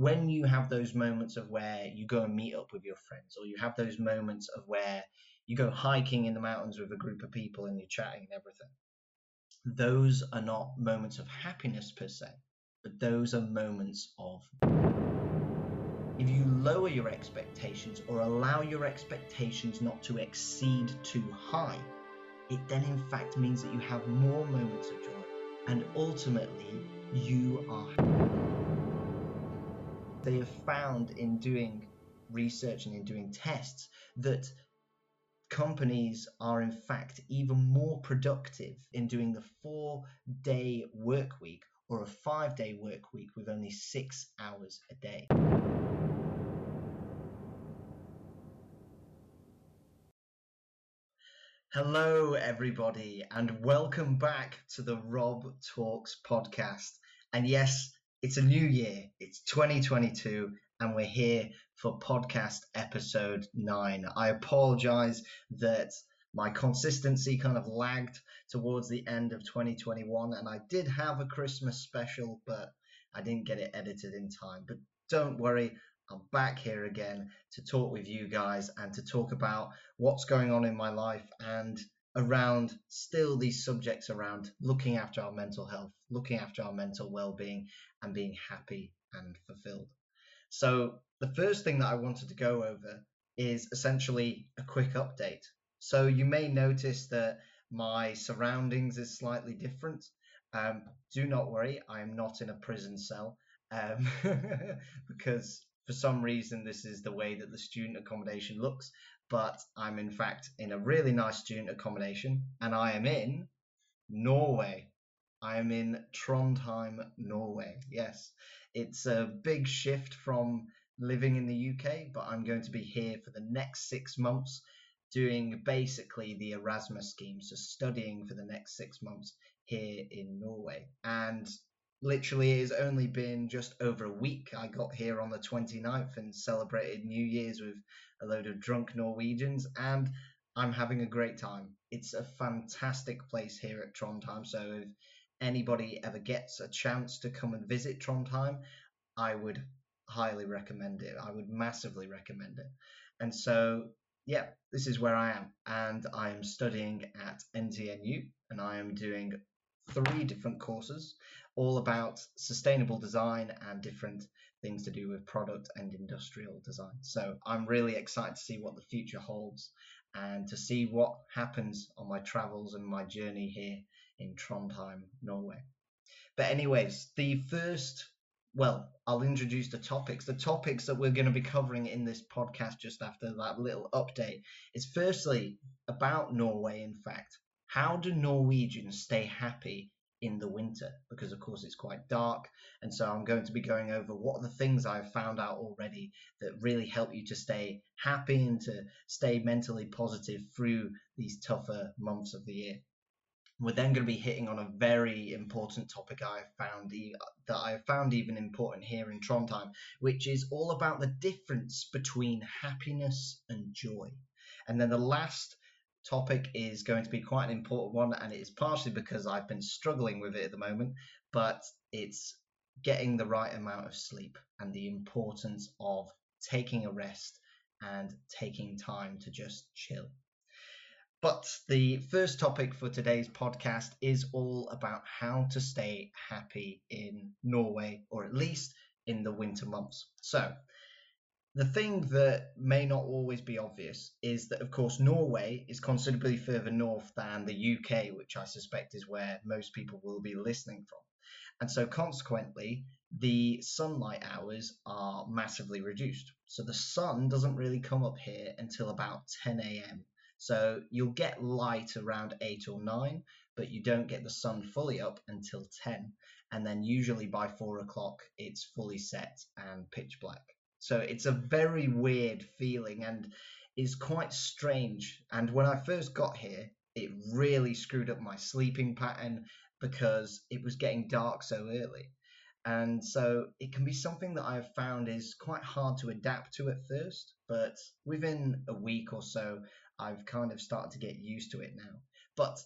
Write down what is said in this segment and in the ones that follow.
when you have those moments of where you go and meet up with your friends, or you have those moments of where you go hiking in the mountains with a group of people and you're chatting and everything, those are not moments of happiness per se, but those are moments of. If you lower your expectations or allow your expectations not to exceed too high, it then in fact means that you have more moments of joy and ultimately you are. They have found in doing research and in doing tests that companies are in fact even more productive in doing the four day work week or a five day work week with only six hours a day. Hello, everybody, and welcome back to the Rob Talks podcast. And yes, it's a new year, it's 2022, and we're here for podcast episode nine. I apologize that my consistency kind of lagged towards the end of 2021, and I did have a Christmas special, but I didn't get it edited in time. But don't worry, I'm back here again to talk with you guys and to talk about what's going on in my life and around still these subjects around looking after our mental health, looking after our mental well being, and being happy and fulfilled. So, the first thing that I wanted to go over is essentially a quick update. So, you may notice that my surroundings is slightly different. Um, do not worry, I am not in a prison cell um, because for some reason, this is the way that the student accommodation looks, but I'm in fact in a really nice student accommodation, and I am in Norway. I am in Trondheim, Norway. Yes, it's a big shift from living in the UK, but I'm going to be here for the next six months doing basically the Erasmus scheme, so studying for the next six months here in Norway. And literally it has only been just over a week. I got here on the 29th and celebrated New Year's with a load of drunk Norwegians, and I'm having a great time. It's a fantastic place here at Trondheim. So if anybody ever gets a chance to come and visit Trondheim, I would highly recommend it. I would massively recommend it. And so, yeah, this is where I am, and I am studying at NTNU, and I am doing three different courses all about sustainable design and different things to do with product and industrial design. So I'm really excited to see what the future holds and to see what happens on my travels and my journey here in Trondheim, Norway. But, anyways, the first, well, I'll introduce the topics. The topics that we're going to be covering in this podcast just after that little update is firstly about Norway, in fact. How do Norwegians stay happy in the winter because of course it's quite dark and so i'm going to be going over what are the things i've found out already that really help you to stay happy and to stay mentally positive through these tougher months of the year we're then going to be hitting on a very important topic I found that I found even important here in Trondheim, which is all about the difference between happiness and joy. And then the last topic is going to be quite an important one, and it is partially because I've been struggling with it at the moment, but it's getting the right amount of sleep and the importance of taking a rest and taking time to just chill. But the first topic for today's podcast is all about how to stay happy in Norway, or at least in the winter months. So, the thing that may not always be obvious is that, of course, Norway is considerably further north than the UK, which I suspect is where most people will be listening from. And so, consequently, the sunlight hours are massively reduced. So, the sun doesn't really come up here until about 10 a.m. So, you'll get light around 8 or 9, but you don't get the sun fully up until 10. And then, usually by 4 o'clock, it's fully set and pitch black. So it's a very weird feeling and is quite strange. And when I first got here, it really screwed up my sleeping pattern because it was getting dark so early. And so it can be something that I've found is quite hard to adapt to at first, but within a week or so, I've kind of started to get used to it now. But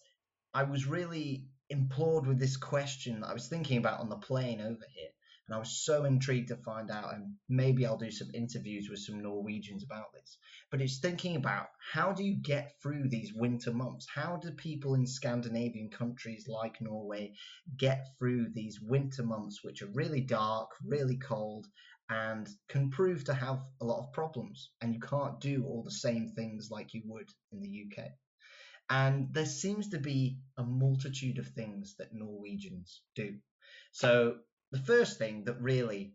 I was really implored with this question that I was thinking about on the plane over here And I was so intrigued to find out, and maybe I'll do some interviews with some Norwegians about this. But it's thinking about how do you get through these winter months? How do people in Scandinavian countries like Norway get through these winter months, which are really dark, really cold, and can prove to have a lot of problems? And you can't do all the same things like you would in the UK. And there seems to be a multitude of things that Norwegians do. So, the first thing that really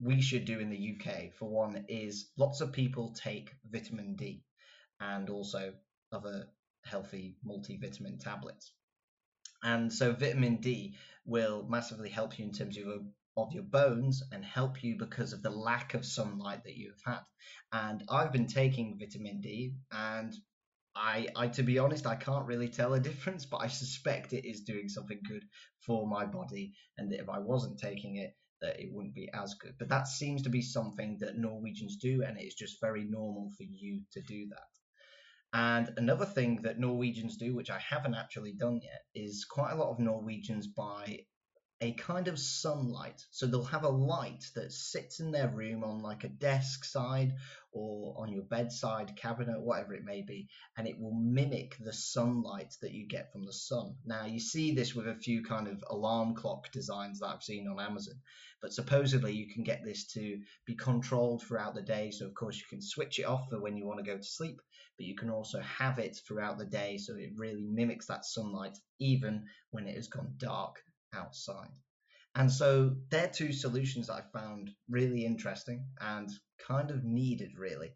we should do in the UK, for one, is lots of people take vitamin D and also other healthy multivitamin tablets. And so, vitamin D will massively help you in terms of of your bones and help you because of the lack of sunlight that you've had. And I've been taking vitamin D and I, I to be honest, I can't really tell a difference, but I suspect it is doing something good for my body, and that if I wasn't taking it, that it wouldn't be as good. But that seems to be something that Norwegians do, and it's just very normal for you to do that. And another thing that Norwegians do, which I haven't actually done yet, is quite a lot of Norwegians buy a kind of sunlight. So they'll have a light that sits in their room on like a desk side or on your bedside cabinet, whatever it may be, and it will mimic the sunlight that you get from the sun. Now, you see this with a few kind of alarm clock designs that I've seen on Amazon, but supposedly you can get this to be controlled throughout the day. So, of course, you can switch it off for when you want to go to sleep, but you can also have it throughout the day so it really mimics that sunlight even when it has gone dark outside. And so they're two solutions I found really interesting and kind of needed, really.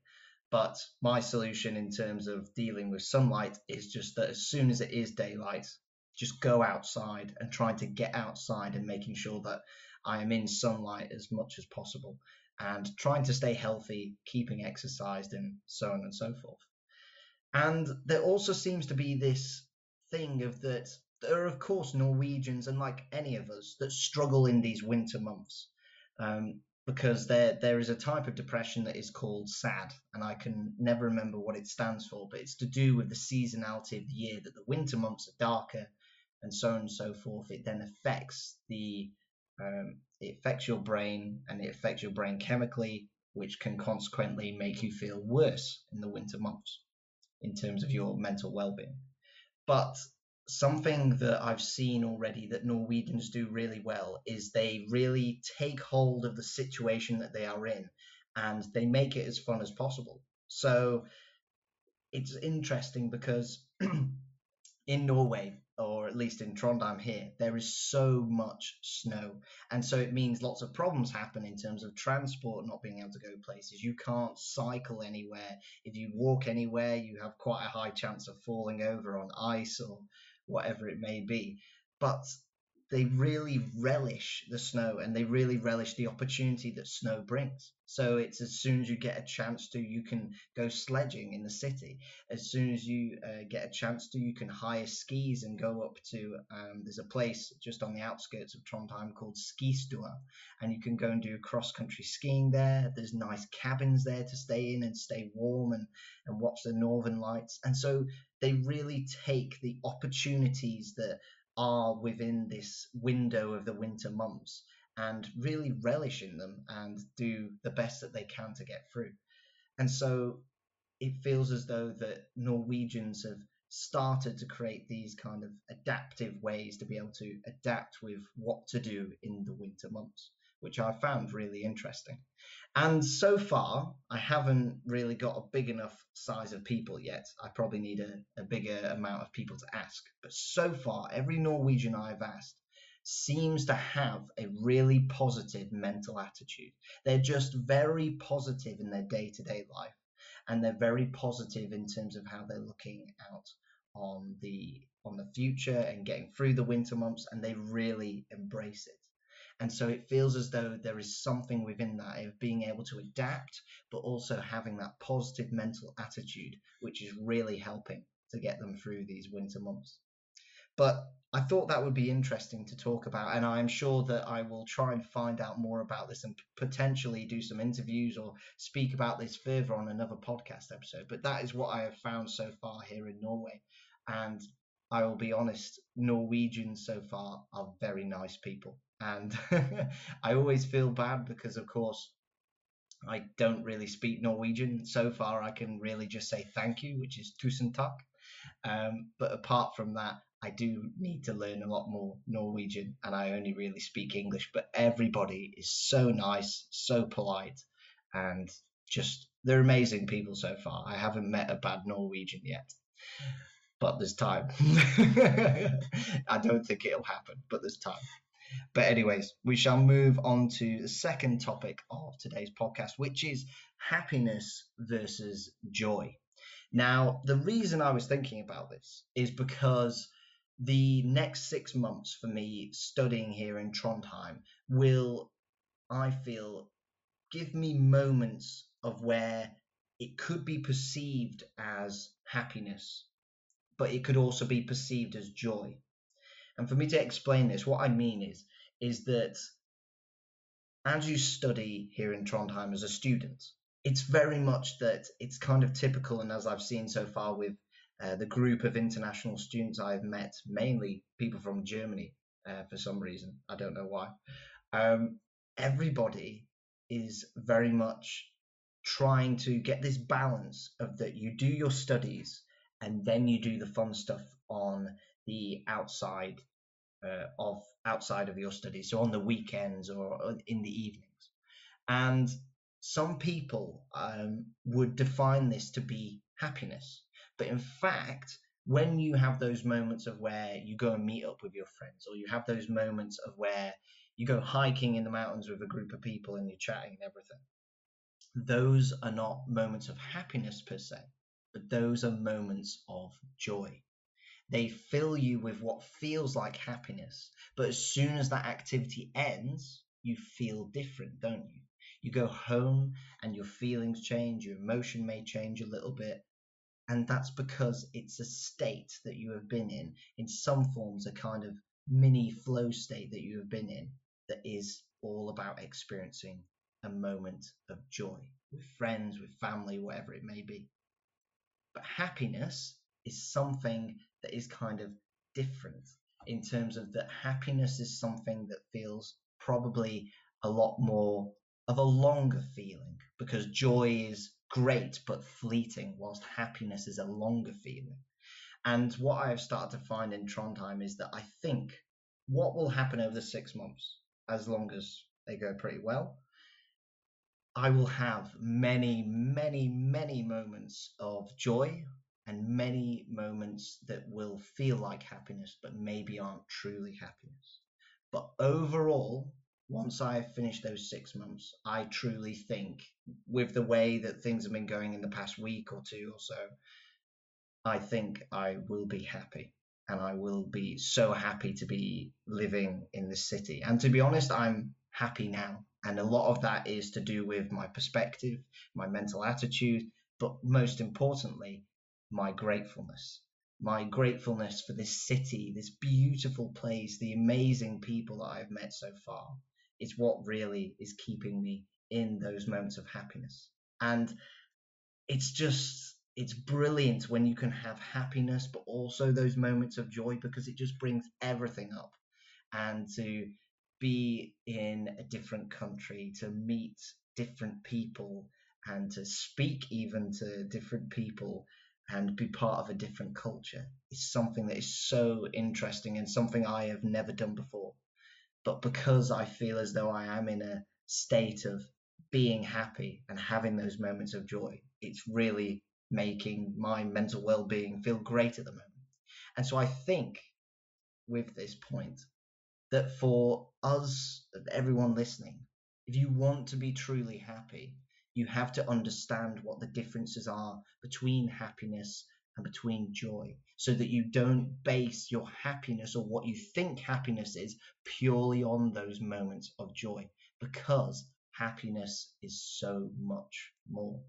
But my solution in terms of dealing with sunlight is just that as soon as it is daylight, just go outside and trying to get outside and making sure that I am in sunlight as much as possible and trying to stay healthy, keeping exercised, and so on and so forth. And there also seems to be this thing of that there are of course Norwegians and like any of us that struggle in these winter months um, because there there is a type of depression that is called SAD and I can never remember what it stands for but it's to do with the seasonality of the year that the winter months are darker and so on and so forth. It then affects the um, it affects your brain and it affects your brain chemically which can consequently make you feel worse in the winter months in terms of your mental well-being. But something that I've seen already that Norwegians do really well is they really take hold of the situation that they are in and they make it as fun as possible. So it's interesting because in Norway, or at least in Trondheim here, there is so much snow. And so it means lots of problems happen in terms of transport not being able to go places. You can't cycle anywhere. If you walk anywhere, you have quite a high chance of falling over on ice or whatever it may be. But they really relish the snow and they really relish the opportunity that snow brings. So it's as soon as you get a chance to, you can go sledging in the city. As soon as you uh, get a chance to, you can hire skis and go up to. Um, there's a place just on the outskirts of Trondheim called Skistua, and you can go and do cross country skiing there. There's nice cabins there to stay in and stay warm and and watch the northern lights. And so they really take the opportunities that are within this window of the winter months and really relish in them and do the best that they can to get through. And so it feels as though that Norwegians have started to create these kind of adaptive ways to be able to adapt with what to do in the winter months which I found really interesting. And so far, I haven't really got a big enough size of people yet. I probably need a, a bigger amount of people to ask. But so far, every Norwegian I've asked seems to have a really positive mental attitude. They're just very positive in their day to day life. And they're very positive in terms of how they're looking out on the on the future and getting through the winter months and they really embrace it and so it feels as though there is something within that of being able to adapt, but also having that positive mental attitude, which is really helping to get them through these winter months. But I thought that would be interesting to talk about, and I'm sure that I will try and find out more about this and potentially do some interviews or speak about this further on another podcast episode. But that is what I have found so far here in Norway. And I will be honest, Norwegians so far are very nice people And I always feel bad because, of course, I don't really speak Norwegian. So far, I can really just say thank you, which is tusen takk. Um, but apart from that, I do need to learn a lot more Norwegian and I only really speak English. But everybody is so nice, so polite, and just they're amazing people so far. I haven't met a bad Norwegian yet, but there's time. I don't think it'll happen, but there's time. But, anyways, we shall move on to the second topic of today's podcast, which is happiness versus joy. Now, the reason I was thinking about this is because the next six months for me studying here in Trondheim will, I feel, give me moments of where it could be perceived as happiness, but it could also be perceived as joy. And for me to explain this, what I mean is, is that as you study here in Trondheim as a student, it's very much that it's kind of typical, and as I've seen so far with uh, the group of international students I've met, mainly people from Germany uh, for some reason, I don't know why. Um, everybody is very much trying to get this balance of that you do your studies and then you do the fun stuff on the outside uh, of outside of your studies, so on the weekends or in the evenings. And some people um, would define this to be happiness, but in fact, when you have those moments of where you go and meet up with your friends, or you have those moments of where you go hiking in the mountains with a group of people and you're chatting and everything, those are not moments of happiness per se, but those are moments of joy. They fill you with what feels like happiness, but as soon as that activity ends, you feel different, don't you? You go home and your feelings change, your emotion may change a little bit, and that's because it's a state that you have been in, in some forms, a kind of mini flow state that you have been in that is all about experiencing a moment of joy with friends, with family, whatever it may be. But happiness is something that is kind of different in terms of that happiness is something that feels probably a lot more of a longer feeling because joy is great but fleeting, whilst happiness is a longer feeling. And what I've started to find in Trondheim is that I think what will happen over the six months, as long as they go pretty well, I will have many, many, many moments of joy and many moments that will feel like happiness, but maybe aren't truly happiness. But overall, once I have finished those six months, I truly think, with the way that things have been going in the past week or two or so, I think I will be happy. And I will be so happy to be living in this city. And to be honest, I'm happy now. And a lot of that is to do with my perspective, my mental attitude, but most importantly, my gratefulness. My gratefulness for this city, this beautiful place, the amazing people that I've met so far is what really is keeping me in those moments of happiness. And it's just, it's brilliant when you can have happiness, but also those moments of joy because it just brings everything up. And to be in a different country, to meet different people, and to speak even to different people and be part of a different culture is something that is so interesting and something I have never done before. But because I feel as though I am in a state of being happy and having those moments of joy, it's really making my mental well being feel great at the moment. And so I think with this point that for us, everyone listening, if you want to be truly happy, you have to understand what the differences are between happiness and between joy so that you don't base your happiness or what you think happiness is purely on those moments of joy because happiness is so much more.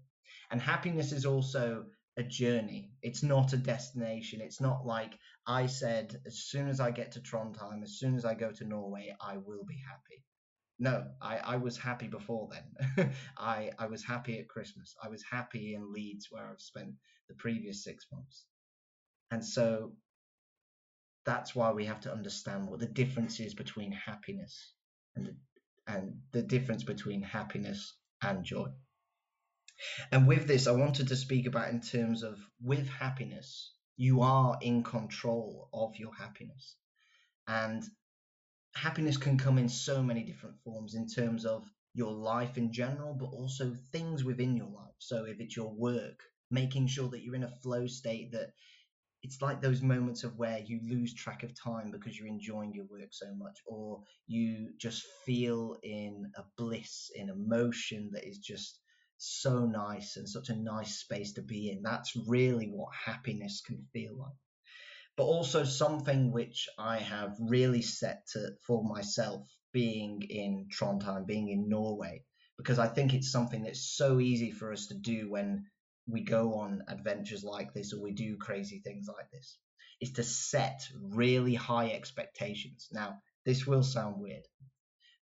And happiness is also a journey. It's not a destination. It's not like I said, as soon as I get to Trondheim, as soon as I go to Norway, I will be happy. No, I, I was happy before then. I, I was happy at Christmas. I was happy in Leeds where I've spent the previous six months. And so that's why we have to understand what the difference is between happiness and and the difference between happiness and joy. And with this, I wanted to speak about in terms of with happiness, you are in control of your happiness. And happiness can come in so many different forms in terms of your life in general, but also things within your life. So if it's your work, making sure that you're in a flow state that it's like those moments of where you lose track of time because you're enjoying your work so much, or you just feel in a bliss, in emotion that is just so nice and such a nice space to be in. That's really what happiness can feel like. But also something which I have really set to, for myself being in Trondheim, being in Norway, because I think it's something that's so easy for us to do when we go on adventures like this or we do crazy things like this, is to set really high expectations. Now, this will sound weird,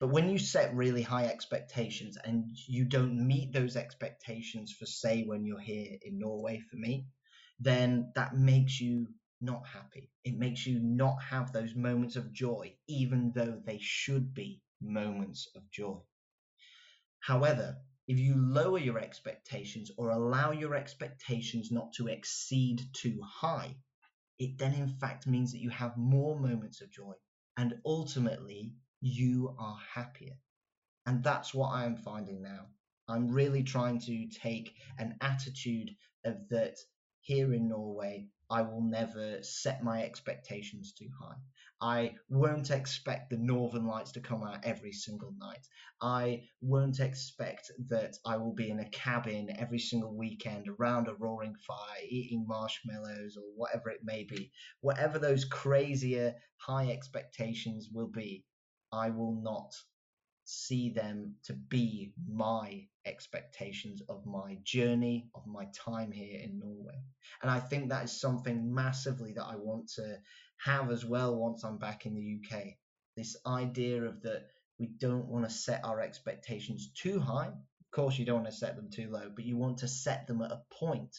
but when you set really high expectations and you don't meet those expectations for, say, when you're here in Norway for me, then that makes you not happy. It makes you not have those moments of joy, even though they should be moments of joy. However, if you lower your expectations or allow your expectations not to exceed too high, it then in fact means that you have more moments of joy and ultimately you are happier. And that's what I am finding now. I'm really trying to take an attitude of that here in Norway, I will never set my expectations too high. I won't expect the northern lights to come out every single night. I won't expect that I will be in a cabin every single weekend around a roaring fire, eating marshmallows or whatever it may be. Whatever those crazier high expectations will be, I will not see them to be my expectations of my journey, of my time here in Norway. And I think that is something massively that I want to have as well once I'm back in the UK. This idea of that we don't want to set our expectations too high. Of course, you don't want to set them too low, but you want to set them at a point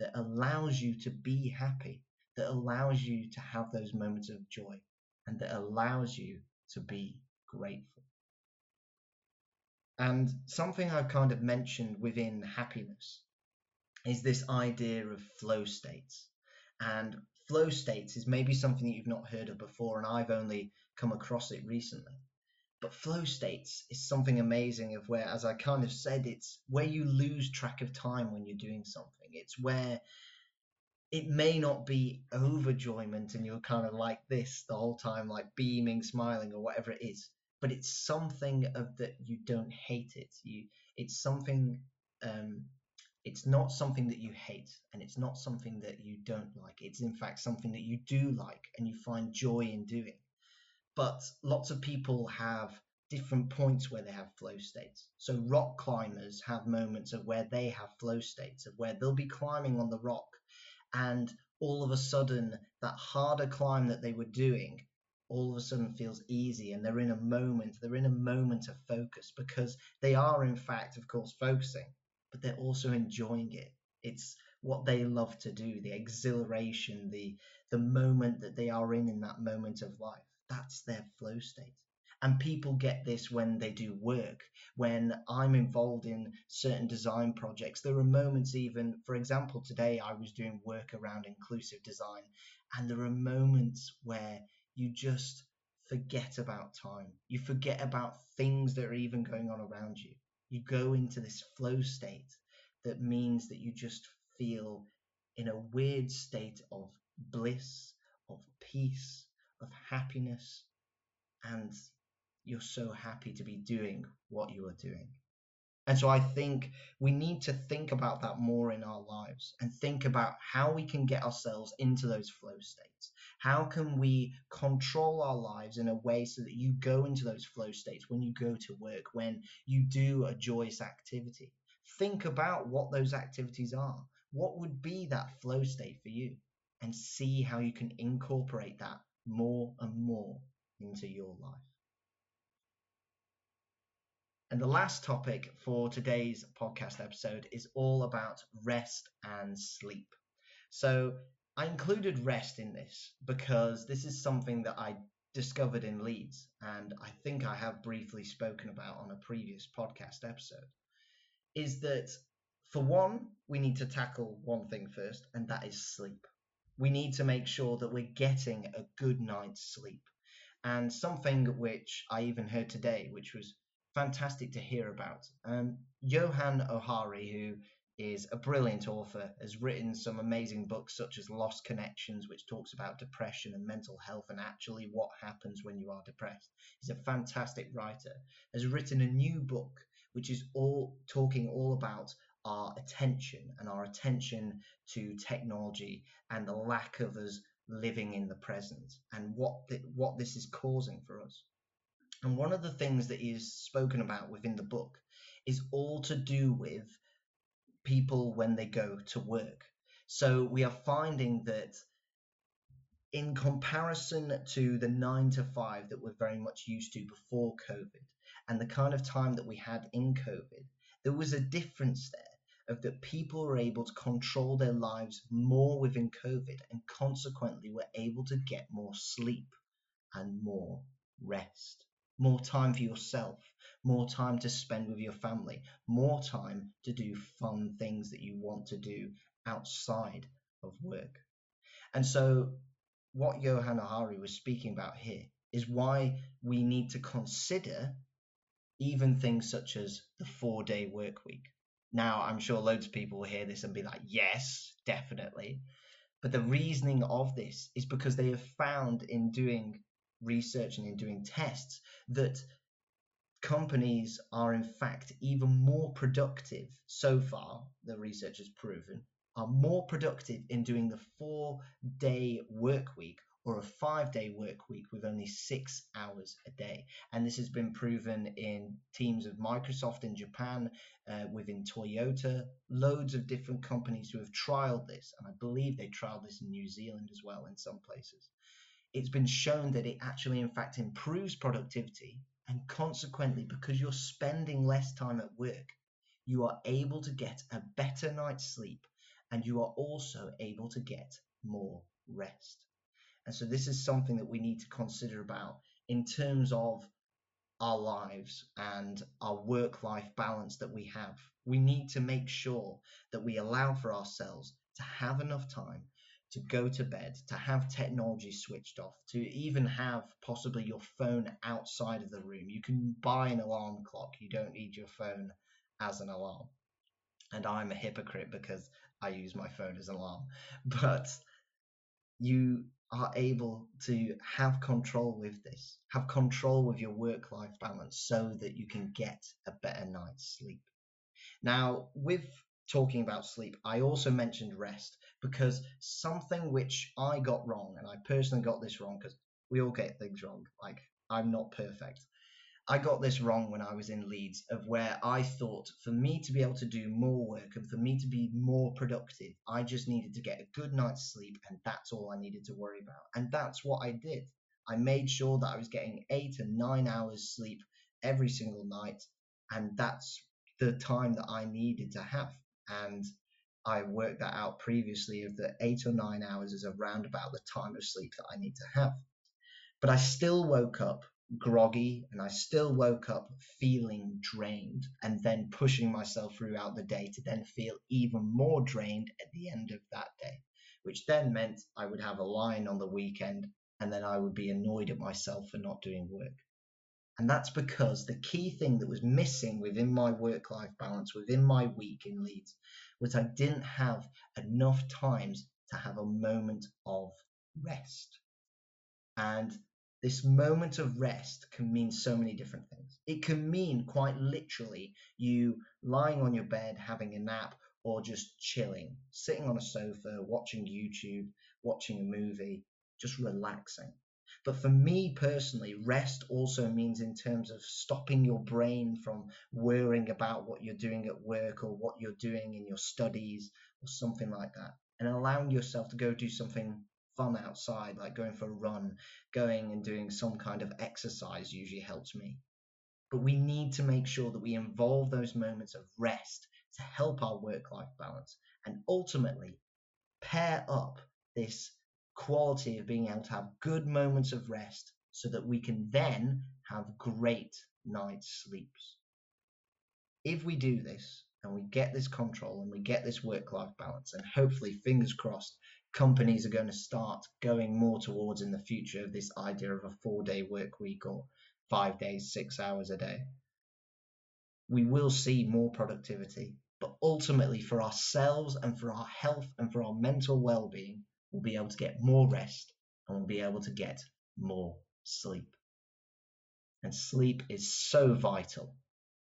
that allows you to be happy, that allows you to have those moments of joy, and that allows you to be grateful. And something I've kind of mentioned within happiness is this idea of flow states. And flow states is maybe something that you've not heard of before, and I've only come across it recently. But flow states is something amazing of where, as I kind of said, it's where you lose track of time when you're doing something. It's where it may not be overjoyment and you're kind of like this the whole time, like beaming, smiling, or whatever it is. But it's something of that you don't hate it. You, it's something. Um, it's not something that you hate, and it's not something that you don't like. It's in fact something that you do like and you find joy in doing. But lots of people have different points where they have flow states. So rock climbers have moments of where they have flow states of where they'll be climbing on the rock and all of a sudden that harder climb that they were doing all of a sudden feels easy and they're in a moment they're in a moment of focus because they are in fact of course focusing but they're also enjoying it. It's what they love to do the exhilaration the the moment that they are in in that moment of life. That's their flow state. And people get this when they do work. When I'm involved in certain design projects, there are moments, even, for example, today I was doing work around inclusive design, and there are moments where you just forget about time. You forget about things that are even going on around you. You go into this flow state that means that you just feel in a weird state of bliss, of peace, of happiness, and you're so happy to be doing what you are doing. And so I think we need to think about that more in our lives and think about how we can get ourselves into those flow states. How can we control our lives in a way so that you go into those flow states when you go to work, when you do a joyous activity? Think about what those activities are. What would be that flow state for you? And see how you can incorporate that more and more into your life. And the last topic for today's podcast episode is all about rest and sleep. So I included rest in this because this is something that I discovered in Leeds, and I think I have briefly spoken about on a previous podcast episode, is that for one, we need to tackle one thing first, and that is sleep. We need to make sure that we're getting a good night's sleep. And something which I even heard today, which was fantastic to hear about. Um, Johann O'Hari, who is a brilliant author, has written some amazing books such as Lost Connections, which talks about depression and mental health and actually what happens when you are depressed. He's a fantastic writer, has written a new book which is all talking all about our attention and our attention to technology and the lack of us living in the present and what the, what this is causing for us. And one of the things that is spoken about within the book is all to do with people when they go to work. So we are finding that in comparison to the nine to five that we're very much used to before COVID and the kind of time that we had in COVID, there was a difference there of that people were able to control their lives more within COVID and consequently were able to get more sleep and more rest, more time for yourself, more time to spend with your family, more time to do fun things that you want to do outside of work. And so, what Johann O'Hari was speaking about here is why we need to consider even things such as the four day work week now, I'm sure loads of people will hear this and be like, yes, definitely. But the reasoning of this is because they have found in doing research and in doing tests that companies are in fact even more productive so far, the research has proven, are more productive in doing the four day work week or a five day work week with only six hours a day. And this has been proven in teams of Microsoft in Japan, uh, within Toyota, loads of different companies who have trialed this. And I believe they trialed this in New Zealand as well in some places. It's been shown that it actually, in fact, improves productivity. And consequently, because you're spending less time at work, you are able to get a better night's sleep and you are also able to get more rest. And so this is something that we need to consider about in terms of our lives and our work life balance that we have. We need to make sure that we allow for ourselves to have enough time to go to bed, to have technology switched off, to even have possibly your phone outside of the room. You can buy an alarm clock, you don't need your phone as an alarm. And I'm a hypocrite because I use my phone as an alarm. But you are able to have control with this, have control with your work life balance so that you can get a better night's sleep. Now, with talking about sleep, I also mentioned rest because something which I got wrong, and I personally got this wrong because we all get things wrong. Like, I'm not perfect. I got this wrong when I was in Leeds, of where I thought for me to be able to do more work and for me to be more productive, I just needed to get a good night's sleep, and that's all I needed to worry about. And that's what I did. I made sure that I was getting eight and nine hours sleep every single night, and that's the time that I needed to have. And I worked that out previously of the eight or nine hours is around about the time of sleep that I need to have. But I still woke up groggy and I still woke up feeling drained and then pushing myself throughout the day to then feel even more drained at the end of that day, which then meant I would have a line on the weekend and then I would be annoyed at myself for not doing work. And that's because the key thing that was missing within my work life balance, within my week in Leeds, was I didn't have enough times to have a moment of rest. And this moment of rest can mean so many different things. It can mean quite literally you lying on your bed having a nap or just chilling, sitting on a sofa, watching YouTube, watching a movie, just relaxing. But for me personally, rest also means in terms of stopping your brain from worrying about what you're doing at work or what you're doing in your studies or something like that, and allowing yourself to go do something fun outside, like going for a run, going and doing some kind of exercise usually helps me. But we need to make sure that we involve those moments of rest to help our work life balance and ultimately pair up this quality of being able to have good moments of rest so that we can then have great night's sleeps. If we do this and we get this control and we get this work life balance, and hopefully, fingers crossed, companies are going to start going more towards in the future of this idea of a four day work week or five days, six hours a day. We will see more productivity, but ultimately, for ourselves and for our health and for our mental well being, we'll be able to get more rest and we'll be able to get more sleep. And sleep is so vital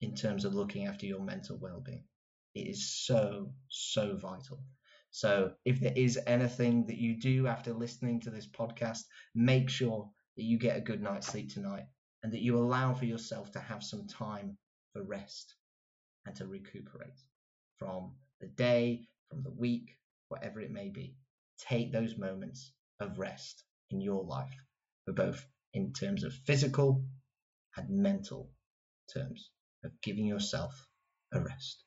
in terms of looking after your mental well being. It is so, so vital. So, if there is anything that you do after listening to this podcast, make sure that you get a good night's sleep tonight and that you allow for yourself to have some time for rest and to recuperate from the day, from the week, whatever it may be. Take those moments of rest in your life, for both in terms of physical and mental terms of giving yourself a rest.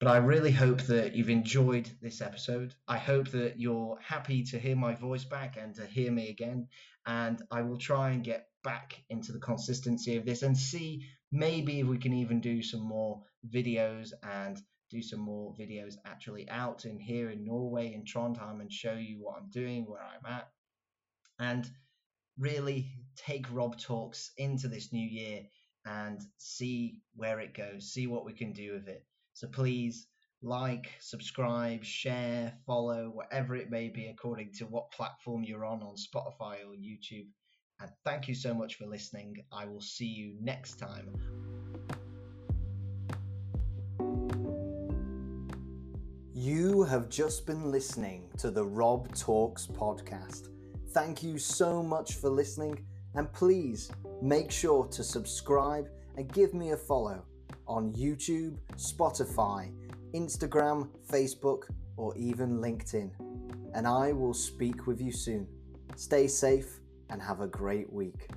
But I really hope that you've enjoyed this episode. I hope that you're happy to hear my voice back and to hear me again. And I will try and get back into the consistency of this and see maybe if we can even do some more videos and do some more videos actually out in here in Norway in Trondheim and show you what I'm doing, where I'm at, and really take Rob Talks into this new year and see where it goes, see what we can do with it. So please like, subscribe, share, follow, whatever it may be, according to what platform you're on on Spotify or YouTube. And thank you so much for listening. I will see you next time. You have just been listening to the Rob Talks podcast. Thank you so much for listening, and please make sure to subscribe and give me a follow on YouTube, Spotify, Instagram, Facebook, or even LinkedIn. And I will speak with you soon. Stay safe and have a great week.